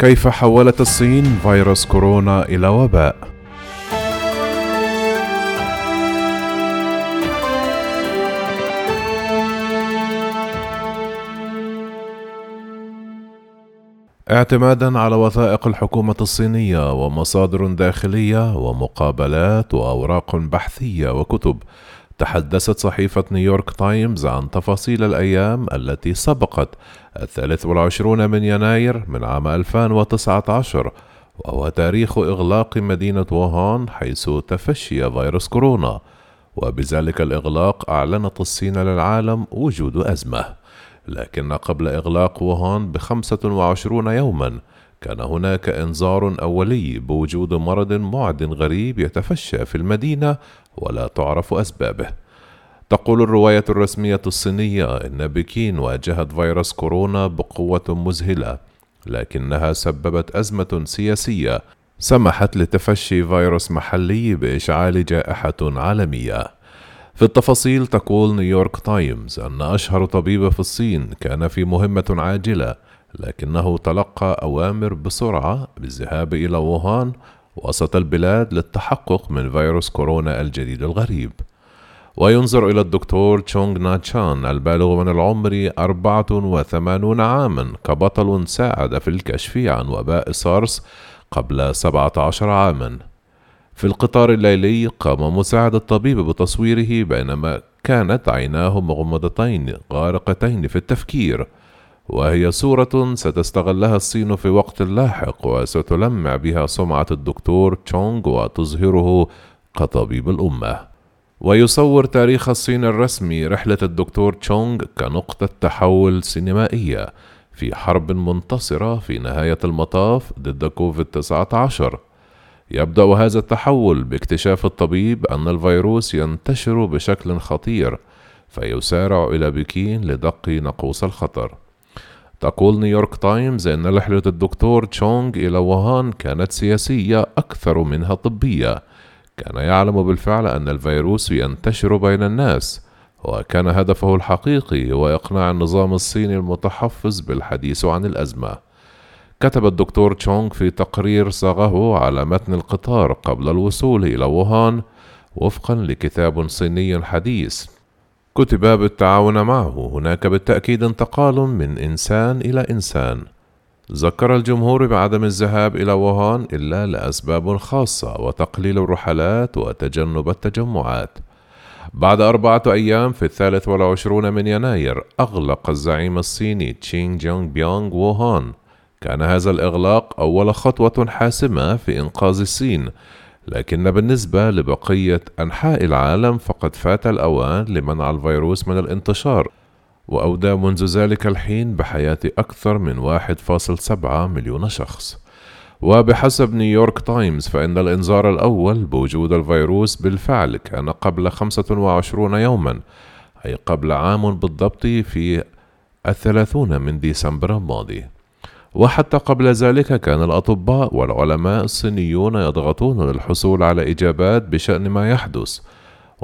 كيف حولت الصين فيروس كورونا إلى وباء؟ اعتمادا على وثائق الحكومة الصينية ومصادر داخلية ومقابلات وأوراق بحثية وكتب تحدثت صحيفة نيويورك تايمز عن تفاصيل الأيام التي سبقت الثالث والعشرون من يناير من عام 2019 وهو تاريخ إغلاق مدينة ووهان حيث تفشي فيروس كورونا وبذلك الإغلاق أعلنت الصين للعالم وجود أزمة. لكن قبل إغلاق ووهان بخمسة وعشرون يوما كان هناك إنذار أولي بوجود مرض معد غريب يتفشى في المدينة ولا تعرف أسبابه. تقول الرواية الرسمية الصينية إن بكين واجهت فيروس كورونا بقوة مذهلة، لكنها سببت أزمة سياسية سمحت لتفشي فيروس محلي بإشعال جائحة عالمية. في التفاصيل تقول نيويورك تايمز أن أشهر طبيب في الصين كان في مهمة عاجلة لكنه تلقى أوامر بسرعة بالذهاب إلى ووهان وسط البلاد للتحقق من فيروس كورونا الجديد الغريب. وينظر إلى الدكتور تشونغ ناتشان البالغ من العمر 84 عاما كبطل ساعد في الكشف عن وباء سارس قبل 17 عاما. في القطار الليلي قام مساعد الطبيب بتصويره بينما كانت عيناه مغمضتين غارقتين في التفكير. وهي صورة ستستغلها الصين في وقت لاحق وستلمع بها سمعة الدكتور تشونغ وتظهره كطبيب الأمة. ويصور تاريخ الصين الرسمي رحلة الدكتور تشونغ كنقطة تحول سينمائية في حرب منتصرة في نهاية المطاف ضد كوفيد 19 يبدأ هذا التحول باكتشاف الطبيب أن الفيروس ينتشر بشكل خطير فيسارع إلى بكين لدق ناقوس الخطر تقول نيويورك تايمز أن رحلة الدكتور تشونغ إلى ووهان كانت سياسية أكثر منها طبية. كان يعلم بالفعل أن الفيروس ينتشر بين الناس وكان هدفه الحقيقي هو إقناع النظام الصيني المتحفظ بالحديث عن الأزمة. كتب الدكتور تشونغ في تقرير صاغه على متن القطار قبل الوصول إلى ووهان وفقا لكتاب صيني حديث. كتب بالتعاون معه. هناك بالتأكيد انتقال من إنسان إلى إنسان. ذكر الجمهور بعدم الذهاب إلى ووهان إلا لأسباب خاصة وتقليل الرحلات وتجنب التجمعات. بعد أربعة أيام في الثالث والعشرون من يناير أغلق الزعيم الصيني تشينغ جونغ بيونغ ووهان. كان هذا الإغلاق أول خطوة حاسمة في إنقاذ الصين. لكن بالنسبة لبقية أنحاء العالم فقد فات الأوان لمنع الفيروس من الانتشار وأودى منذ ذلك الحين بحياة أكثر من 1.7 مليون شخص. وبحسب نيويورك تايمز فإن الإنذار الأول بوجود الفيروس بالفعل كان قبل 25 يوما أي قبل عام بالضبط في الثلاثون من ديسمبر الماضي. وحتى قبل ذلك كان الأطباء والعلماء الصينيون يضغطون للحصول على إجابات بشأن ما يحدث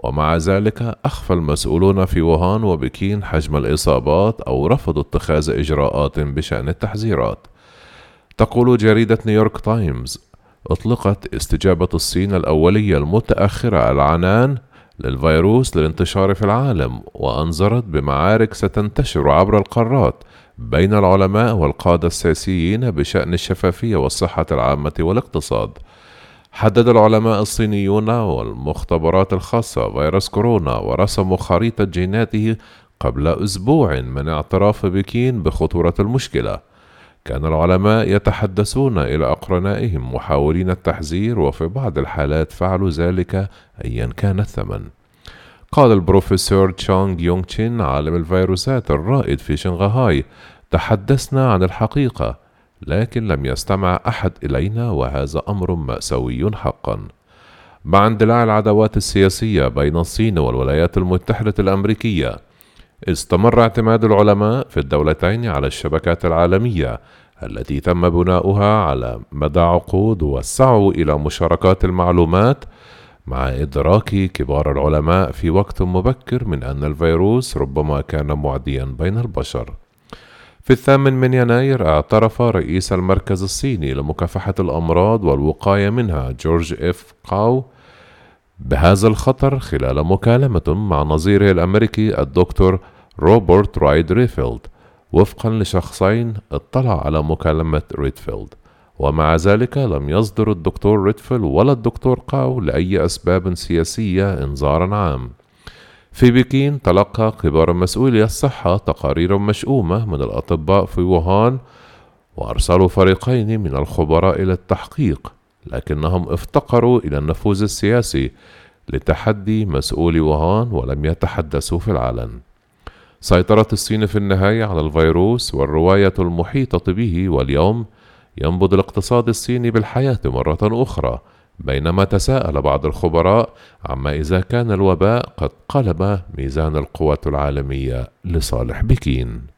ومع ذلك أخفى المسؤولون في ووهان وبكين حجم الإصابات أو رفضوا اتخاذ إجراءات بشأن التحذيرات. تقول جريدة نيويورك تايمز أطلقت استجابة الصين الأولية المتأخرة العنان للفيروس للانتشار في العالم وأنذرت بمعارك ستنتشر عبر القارات بين العلماء والقادة السياسيين بشأن الشفافية والصحة العامة والاقتصاد. حدد العلماء الصينيون والمختبرات الخاصة فيروس كورونا ورسموا خريطة جيناته قبل أسبوع من اعتراف بكين بخطورة المشكلة. كان العلماء يتحدثون إلى أقرنائهم محاولين التحذير وفي بعض الحالات فعلوا ذلك أيا كان الثمن. قال البروفيسور تشونغ يونغ تشين عالم الفيروسات الرائد في شنغهاي تحدثنا عن الحقيقة لكن لم يستمع أحد إلينا وهذا أمر مأساوي حقا. مع اندلاع العداوات السياسية بين الصين والولايات المتحدة الأمريكية استمر اعتماد العلماء في الدولتين على الشبكات العالمية التي تم بناؤها على مدى عقود وسعوا إلى مشاركات المعلومات مع إدراك كبار العلماء في وقت مبكر من أن الفيروس ربما كان معديا بين البشر. في الثامن من يناير اعترف رئيس المركز الصيني لمكافحة الأمراض والوقاية منها جورج إف قاو بهذا الخطر خلال مكالمة مع نظيره الأمريكي الدكتور روبرت رايد ريفيلد وفقا لشخصين اطلع على مكالمة ريدفيلد. ومع ذلك لم يصدر الدكتور ريدفيلد ولا الدكتور قاو لأي أسباب سياسية إنذارا عام. في بكين تلقى كبار مسؤولي الصحة تقارير مشؤومة من الأطباء في ووهان وأرسلوا فريقين من الخبراء إلى التحقيق لكنهم افتقروا إلى النفوذ السياسي لتحدي مسؤولي ووهان ولم يتحدثوا في العلن. سيطرت الصين في النهاية على الفيروس والرواية المحيطة به واليوم ينبض الاقتصاد الصيني بالحياة مرة أخرى بينما تساءل بعض الخبراء عما إذا كان الوباء قد قلب ميزان القوى العالمية لصالح بكين.